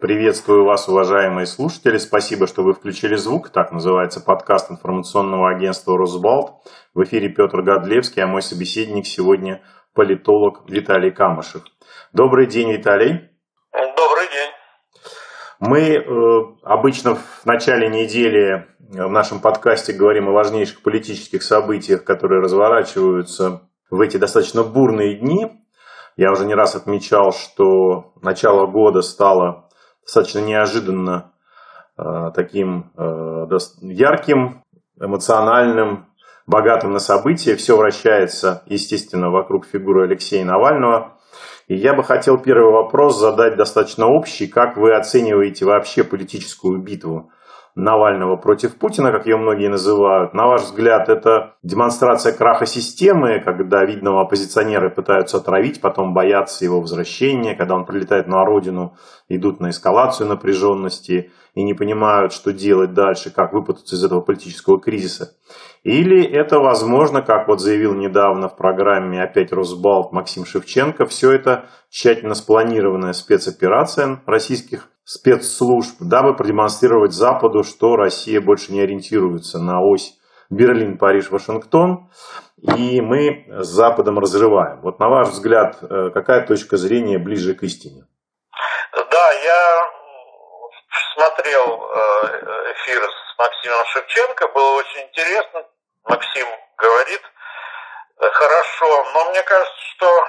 Приветствую вас, уважаемые слушатели. Спасибо, что вы включили звук. Так называется подкаст информационного агентства «Росбалт». В эфире Петр Годлевский, а мой собеседник сегодня политолог Виталий Камышев. Добрый день, Виталий. Добрый день. Мы э, обычно в начале недели в нашем подкасте говорим о важнейших политических событиях, которые разворачиваются в эти достаточно бурные дни. Я уже не раз отмечал, что начало года стало достаточно неожиданно э, таким э, ярким, эмоциональным, богатым на события. Все вращается, естественно, вокруг фигуры Алексея Навального. И я бы хотел первый вопрос задать достаточно общий. Как вы оцениваете вообще политическую битву Навального против Путина, как ее многие называют. На ваш взгляд, это демонстрация краха системы, когда видного оппозиционеры пытаются отравить, потом боятся его возвращения, когда он прилетает на родину, идут на эскалацию напряженности и не понимают, что делать дальше, как выпутаться из этого политического кризиса. Или это возможно, как вот заявил недавно в программе опять Росбалт Максим Шевченко, все это тщательно спланированная спецоперация российских спецслужб, дабы продемонстрировать Западу, что Россия больше не ориентируется на ось Берлин, Париж, Вашингтон, и мы с Западом разрываем. Вот на ваш взгляд, э, какая точка зрения ближе к истине? Да, я смотрел э, эфир с Максимом Шевченко, было очень интересно. Максим говорит э, хорошо, но мне кажется, что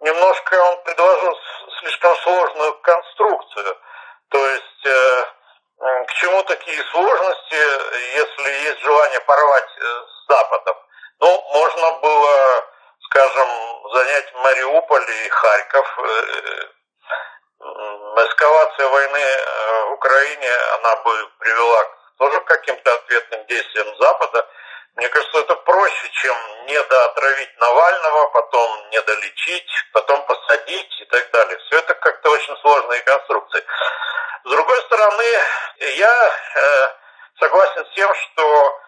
немножко он предложил слишком сложную конструкцию. То есть э, к чему такие сложности, если есть желание порвать э, с Западом? Ну, можно было, скажем, занять Мариуполь и Харьков. Э, эскалация войны в Украине, она бы привела тоже к каким-то ответным действиям Запада. Мне кажется, это проще, чем недоотравить Навального, потом недолечить, потом посадить и так далее. Все это как-то очень сложные конструкции. С другой стороны, я э, согласен с тем, что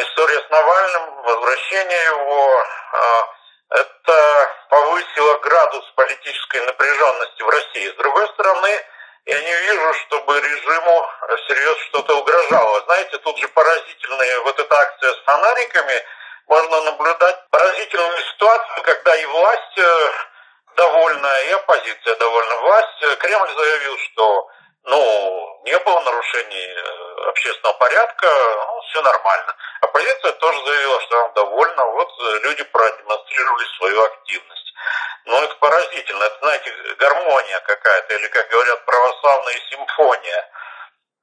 история с Навальным, возвращение его, э, это повысило градус политической напряженности в России. С другой стороны, я не вижу, чтобы режиму серьезно что-то угрожало. Знаете, тут же поразительная вот эта акция с фонариками. Можно наблюдать поразительную ситуацию, когда и власть э, довольна, и оппозиция довольна. Власть, Кремль заявил, что ну, не было нарушений э, общественного порядка, ну, все нормально. Оппозиция тоже заявила, что она довольна, вот э, люди продемонстрировали свою активность. Ну, это поразительно, это, знаете, гармония какая-то, или, как говорят, православная симфония.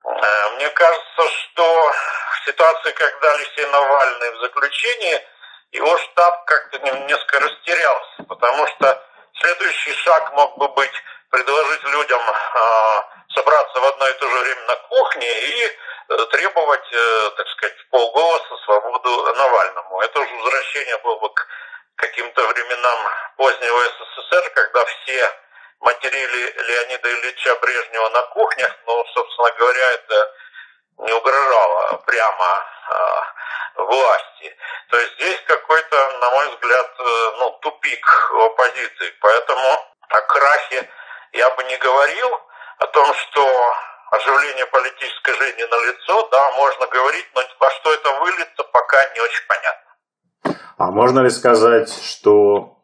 Э, мне кажется, что в ситуации, когда Алексей Навальный в заключении, его штаб как-то несколько растерялся, потому что следующий шаг мог бы быть предложить людям а, собраться в одно и то же время на кухне и э, требовать, э, так сказать, в полголоса свободу Навальному. Это уже возвращение было бы к каким-то временам позднего СССР, когда все материли Леонида Ильича Брежнева на кухнях, но, собственно говоря, это не угрожало прямо э, власти. То есть здесь какой-то, на мой взгляд, э, ну, тупик оппозиции. Поэтому о крахе я бы не говорил о том, что оживление политической жизни на лицо, да, можно говорить, но во что это выльется, пока не очень понятно. А можно ли сказать, что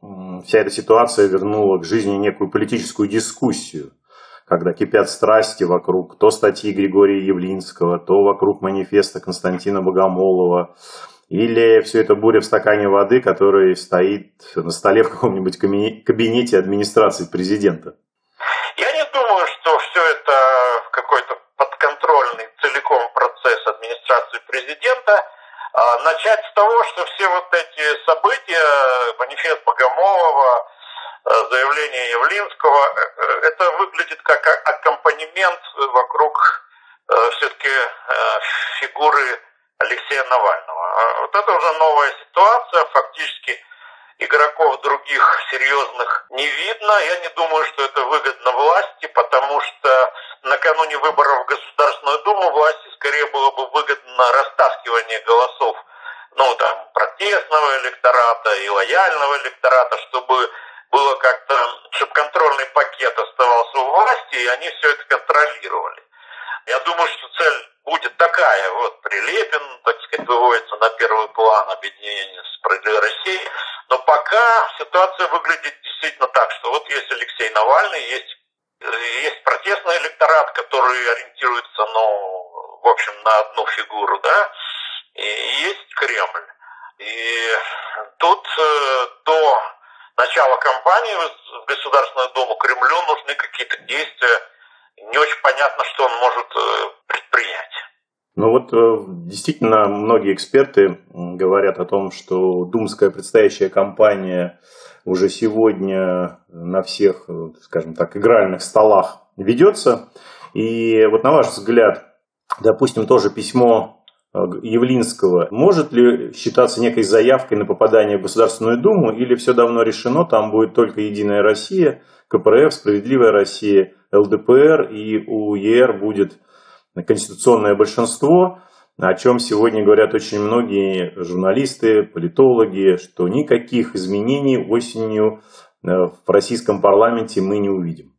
вся эта ситуация вернула к жизни некую политическую дискуссию, когда кипят страсти вокруг то статьи Григория Явлинского, то вокруг манифеста Константина Богомолова, или все это буря в стакане воды, который стоит на столе в каком-нибудь кабинете администрации президента? Я не думаю, что все это какой-то подконтрольный целиком процесс администрации президента. А, начать с того, что все вот эти события, манифест Богомолова, э, заявление Явлинского, э, э, это выглядит как аккомпанемент вокруг все-таки фигуры Алексея Навального. А вот это уже новая ситуация, фактически игроков других серьезных не видно. Я не думаю, что это выгодно власти, потому что накануне выборов в Государственную Думу власти скорее было бы выгодно растаскивание голосов ну, там, протестного электората и лояльного электората, чтобы было как-то, чтобы контрольный пакет оставался у власти, и они все это контролировали. Я думаю, что цель будет такая. Вот Прилепин, так сказать, выводится на первый план объединения справедливой России. Но пока ситуация выглядит действительно так, что вот есть Алексей Навальный, есть, есть протестный электорат, который ориентируется, ну, в общем, на одну фигуру, да, и есть Кремль. И тут э, до начала кампании в Государственную Думу Кремлю нужны какие-то действия. Не очень понятно, что он может э, предпринять. Ну вот э, действительно многие эксперты говорят о том, что думская предстоящая кампания уже сегодня на всех, скажем так, игральных столах ведется. И вот на ваш взгляд, допустим, тоже письмо Э, Явлинского может ли считаться некой заявкой на попадание в Государственную Думу или все давно решено, там будет только Единая Россия, КПРФ, Справедливая Россия, ЛДПР и у ЕР будет конституционное большинство, о чем сегодня говорят очень многие журналисты, политологи, что никаких изменений осенью э, в российском парламенте мы не увидим.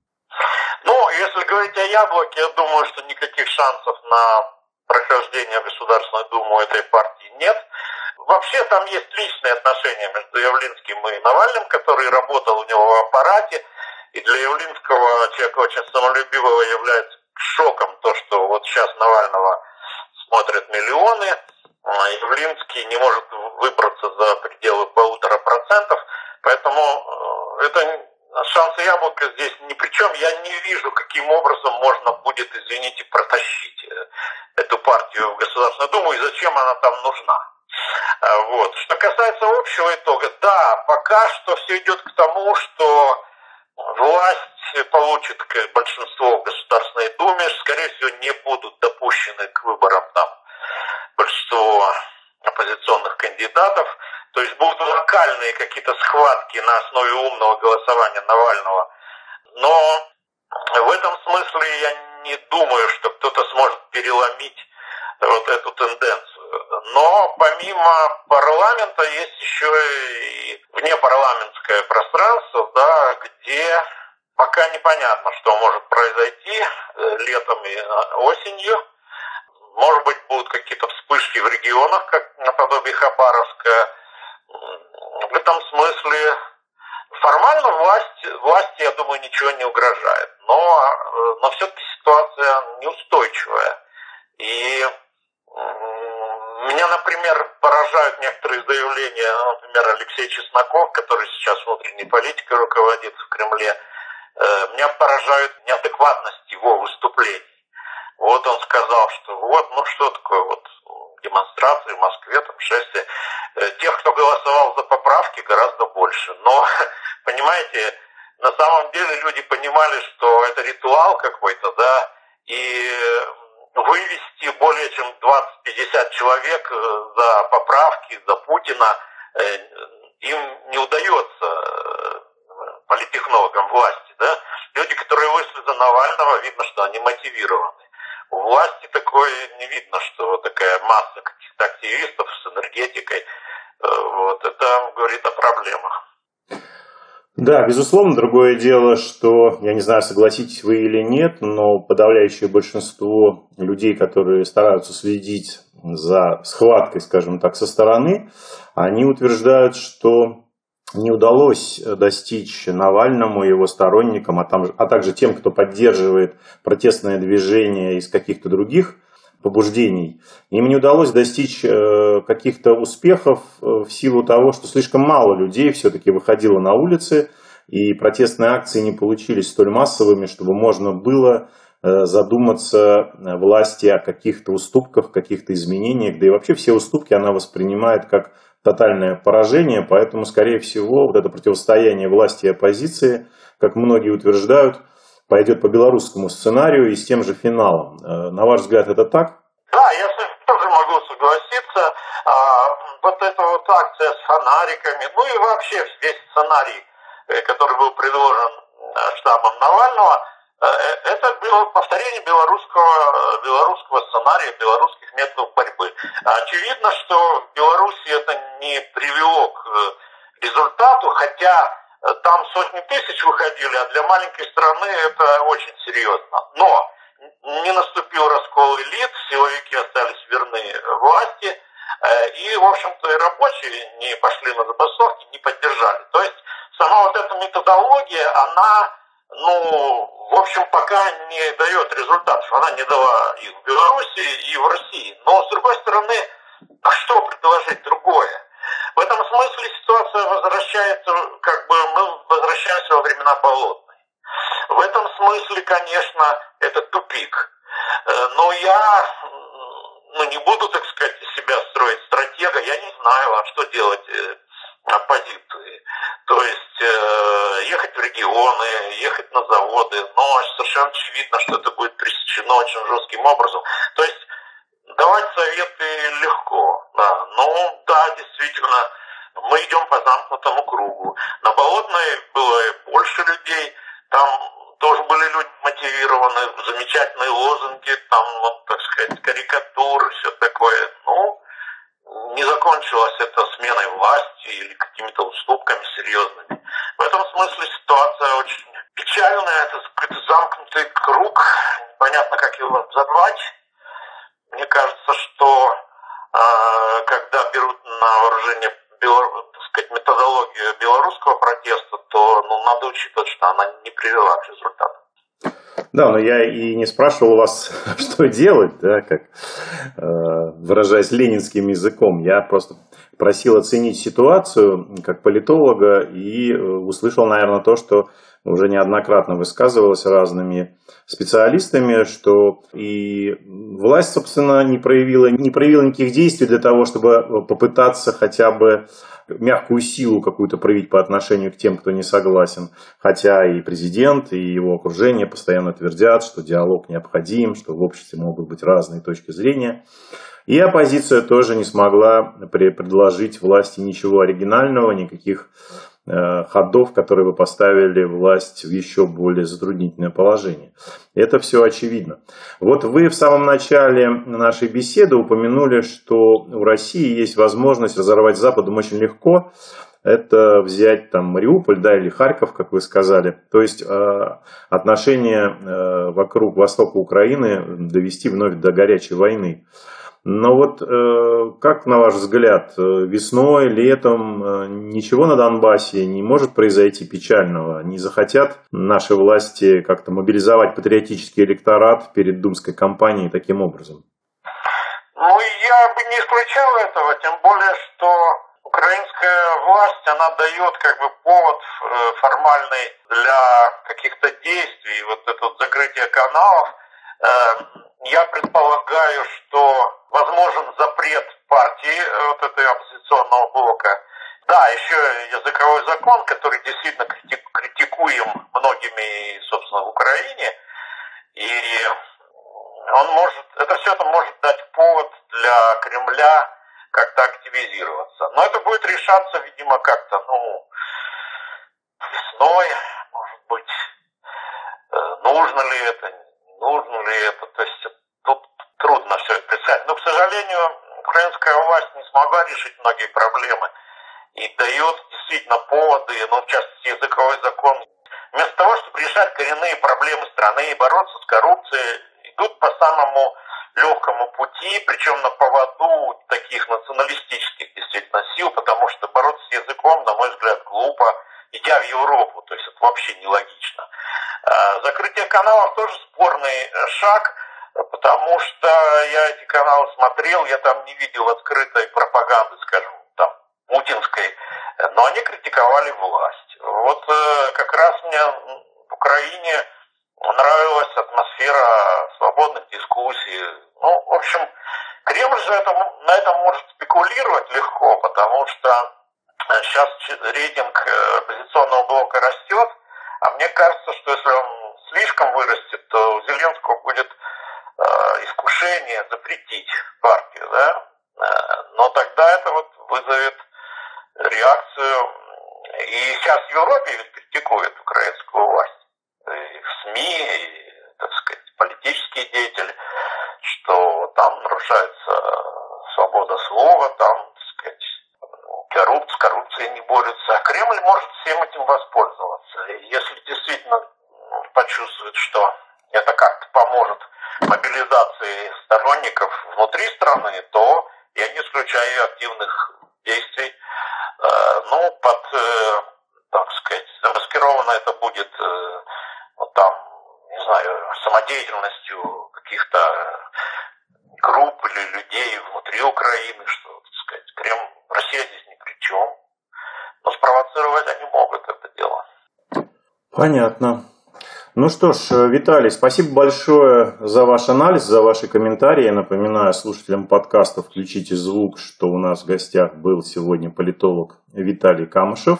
Ну, если говорить о яблоке, я думаю, что никаких шансов на прохождения в Государственную Думу этой партии нет. Вообще там есть личные отношения между Явлинским и Навальным, который работал у него в аппарате. И для Явлинского человека очень самолюбивого является шоком то, что вот сейчас Навального смотрят миллионы, а Явлинский не может выбраться за пределы полутора процентов, поэтому э, это шансы яблока здесь ни при чем. Я не вижу, каким образом можно будет, извините, протащить э, эту партию в Государственную Думу и зачем она там нужна. А, вот. Что касается общего итога, да, пока что все идет к тому, что власть получит большинство в Государственной Думе, скорее всего, не будут допущены к выборам там большинство оппозиционных кандидатов. То есть будут локальные какие-то схватки на основе умного голосования Навального. Но в этом смысле я не думаю, что кто-то сможет переломить вот эту тенденцию. Но помимо парламента есть еще и внепарламентское пространство, да, где пока непонятно, что может произойти э, летом и осенью. Может быть, будут какие-то вспышки в регионах, как наподобие Хабаровска, в этом смысле формально власть, власти, я думаю, ничего не угрожает. Но, э, но все-таки ситуация неустойчивая. И меня, например, поражают некоторые заявления, например, Алексей Чесноков, который сейчас внутренней политикой руководит в Кремле, э, меня поражают неадекватность его выступлений. Вот он сказал, что вот, ну что такое, вот демонстрации в Москве, там шествие. Э, тех, кто голосовал за поправки, гораздо больше. Но, понимаете, на самом деле люди понимали, что это ритуал какой-то, да, и вывести более чем 20-50 человек э, за поправки, за Путина, э, им не удается политтехнологам власти, да. Люди, которые вышли за Навального, видно, что они мотивированы. У власти такое не видно, что такая масса каких-то активистов с энергетикой, э, вот, это говорит о проблемах. Да, безусловно, другое дело, что, я не знаю, согласитесь вы или нет, но подавляющее большинство людей, которые стараются следить за схваткой, скажем так, со стороны, они утверждают, что не удалось достичь Навальному, его сторонникам, а, там, а также тем, кто поддерживает протестное движение из каких-то других побуждений, им не удалось достичь э, каких-то успехов э, в силу того, что слишком мало людей все-таки выходило на улицы, и протестные акции не получились столь массовыми, чтобы можно было э, задуматься власти о каких-то уступках, каких-то изменениях, да и вообще все уступки она воспринимает как тотальное поражение, поэтому, скорее всего, вот это противостояние власти и оппозиции, как многие утверждают, пойдет по белорусскому сценарию и с тем же финалом. Э, на ваш взгляд, это так? Да, я тоже могу согласиться. А, вот эта вот акция с фонариками, ну и вообще весь сценарий, э, который был предложен э, штабом Навального, это было повторение белорусского, белорусского сценария, белорусских методов борьбы. Очевидно, что в Беларуси это не привело к результату, хотя там сотни тысяч выходили, а для маленькой страны это очень серьезно. Но не наступил раскол элит, силовики остались верны власти, и, в общем-то, и рабочие не пошли на забастовки, не поддержали. То есть сама вот эта методология, она, ну, в общем, пока не дает результатов. Она не дала и в Беларуси, и в России. Но, с другой стороны, а что предложить другое? В этом смысле ситуация возвращается, как бы мы возвращаемся во времена болотной. В этом смысле, конечно, это тупик. Э, но я ну, не буду, так сказать, себя строить стратега, я не знаю, а что делать э, оппозиции. То есть э, ехать в регионы, ехать на заводы, но совершенно очевидно, что это будет пресечено очень жестким образом. То есть давать советы легко, да. Ну, да, действительно, мы идем по замкнутому кругу. На Болотной было больше людей, там тоже были люди мотивированы, замечательные лозунги, там, вот, так сказать, карикатуры, все такое. Ну, не закончилось это сменой власти или какими-то уступками серьезными. В этом смысле ситуация очень печальная, это какой-то замкнутый круг, непонятно, как его зазвать. Мне кажется, что э, когда берут на вооружение так сказать, методологию белорусского протеста, то ну, надо учитывать, что она не привела к результату. Да, но я и не спрашивал вас, что делать, да, как э, выражаясь ленинским языком. Я просто просил оценить ситуацию как политолога и э, услышал, наверное, то, что уже неоднократно высказывалось разными специалистами, что и власть, собственно, не проявила, не проявила никаких действий для того, чтобы попытаться хотя бы мягкую силу какую-то проявить по отношению к тем, кто не согласен. Хотя и президент, и его окружение постоянно твердят, что диалог необходим, что в обществе могут быть разные точки зрения. И оппозиция тоже не смогла предложить власти ничего оригинального, никаких ходов, которые бы поставили власть в еще более затруднительное положение. Это все очевидно. Вот вы в самом начале нашей беседы упомянули, что у России есть возможность разорвать Западом очень легко. Это взять там Мариуполь, да, или Харьков, как вы сказали. То есть э, отношения э, вокруг востока Украины довести вновь до горячей войны. Но вот э, как, на ваш взгляд, э, весной, летом э, ничего на Донбассе не может произойти печального? Не захотят наши власти как-то мобилизовать патриотический электорат перед думской кампанией таким образом? Ну, я бы не исключал этого, тем более, что украинская власть, она дает как бы повод формальный для каких-то действий. Вот это закрытие каналов. Я предполагаю, что возможен запрет партии э, вот этой оппозиционного блока. Да, еще языковой закон, который действительно критикуем многими, собственно, в Украине. И он может, это все это может дать повод для Кремля как-то активизироваться. Но это будет решаться, видимо, как-то, ну, весной, может быть, э, нужно ли это, нужно ли это. То есть тут трудно все это представить. Но, к сожалению, украинская власть не смогла решить многие проблемы и дает действительно поводы, ну, в частности, языковой закон. Вместо того, чтобы решать коренные проблемы страны и бороться с коррупцией, идут по самому легкому пути, причем на поводу таких националистических действительно сил, потому что бороться с языком, на мой взгляд, глупо, идя в Европу, то есть это вообще нелогично. А, закрытие каналов тоже спорный э, шаг – потому что я эти каналы смотрел, я там не видел открытой пропаганды, скажем, там, путинской, но они критиковали власть. Вот э, как раз мне в Украине нравилась атмосфера свободных дискуссий. Ну, в общем, Кремль же это, на этом может спекулировать легко, потому что сейчас рейтинг э, оппозиционного блока растет, а мне кажется, что если он слишком вырастет, то у Зеленского будет Э, искушение запретить партию, да, э, но тогда это вот вызовет реакцию. И сейчас в Европе ведь критикуют украинскую власть. И в СМИ, и, так сказать, политические деятели, что там нарушается свобода слова, там, коррупция, с коррупцией не борются. А Кремль может всем этим воспользоваться. Если действительно почувствует, что это как-то поможет мобилизации сторонников внутри страны, то я не исключаю активных действий. Э, ну, под, э, так сказать, замаскировано это будет вот там, не знаю, самодеятельностью каких-то групп или людей внутри Украины, что, так сказать, Кремль, Россия здесь ни при чем. Но спровоцировать они могут это дело. Понятно. Ну что ж, Виталий, спасибо большое за ваш анализ, за ваши комментарии. Напоминаю слушателям подкаста «Включите звук», что у нас в гостях был сегодня политолог Виталий Камышев.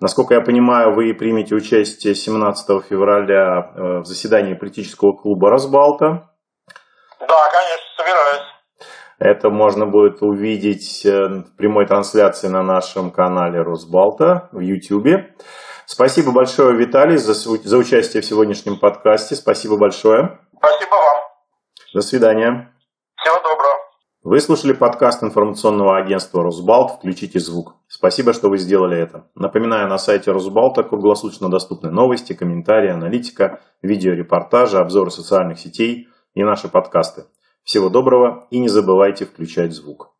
Насколько я понимаю, вы примете участие 17 февраля э, в заседании политического клуба «Разбалта». Да, конечно, собираюсь. Это можно будет увидеть э, в прямой трансляции на нашем канале Росбалта в YouTube. Спасибо большое, Виталий, за, за участие в сегодняшнем подкасте. Спасибо большое. Спасибо вам. До свидания. Всего доброго. Вы слушали подкаст информационного агентства «Росбалт. Включите звук». Спасибо, что вы сделали это. Напоминаю, на сайте Росбалта круглосуточно доступны новости, комментарии, аналитика, видеорепортажи, обзоры социальных сетей и наши подкасты. Всего доброго и не забывайте включать звук.